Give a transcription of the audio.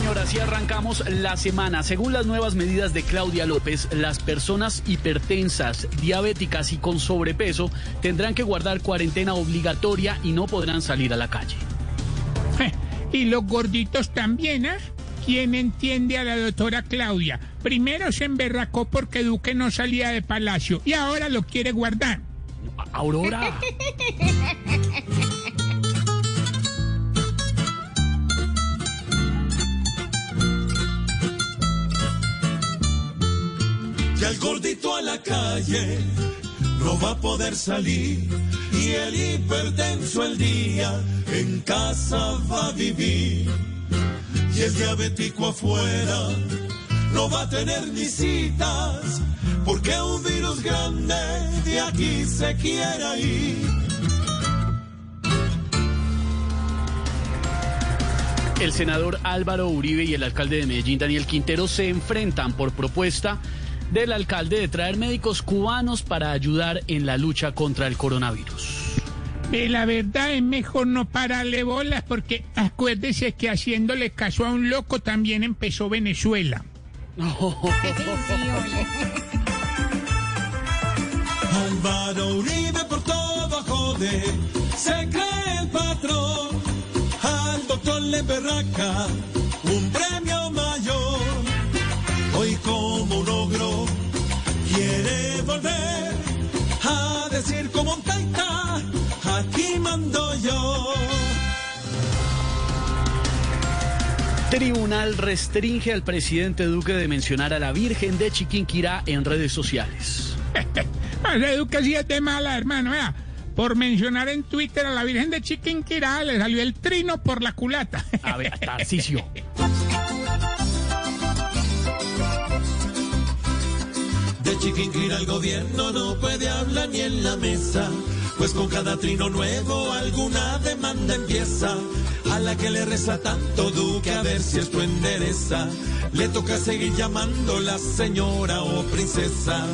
señor, así arrancamos la semana. Según las nuevas medidas de Claudia López, las personas hipertensas, diabéticas y con sobrepeso tendrán que guardar cuarentena obligatoria y no podrán salir a la calle. Y los gorditos también, ¿ah? ¿Quién entiende a la doctora Claudia? Primero se emberracó porque Duque no salía de palacio y ahora lo quiere guardar. Aurora. el gordito a la calle no va a poder salir y el hipertenso el día en casa va a vivir y el diabético afuera no va a tener visitas porque un virus grande de aquí se quiera ir. El senador Álvaro Uribe y el alcalde de Medellín, Daniel Quintero, se enfrentan por propuesta del alcalde de traer médicos cubanos para ayudar en la lucha contra el coronavirus. Eh, La verdad es mejor no pararle bolas porque acuérdese que haciéndole caso a un loco también empezó Venezuela. Álvaro Uribe por todo jode, se cree el patrón. Al doctor le berraca un premio volver a decir como un taita, aquí mando yo. Tribunal restringe al presidente Duque de mencionar a la Virgen de Chiquinquirá en redes sociales. Esa educación es de mala, hermano. vea. Por mencionar en Twitter a la Virgen de Chiquinquirá le salió el trino por la culata. A ver, Tarcisio. Chiquinquirá el gobierno no puede hablar ni en la mesa, pues con cada trino nuevo alguna demanda empieza. A la que le reza tanto Duque a ver si esto endereza, le toca seguir llamando la señora o princesa.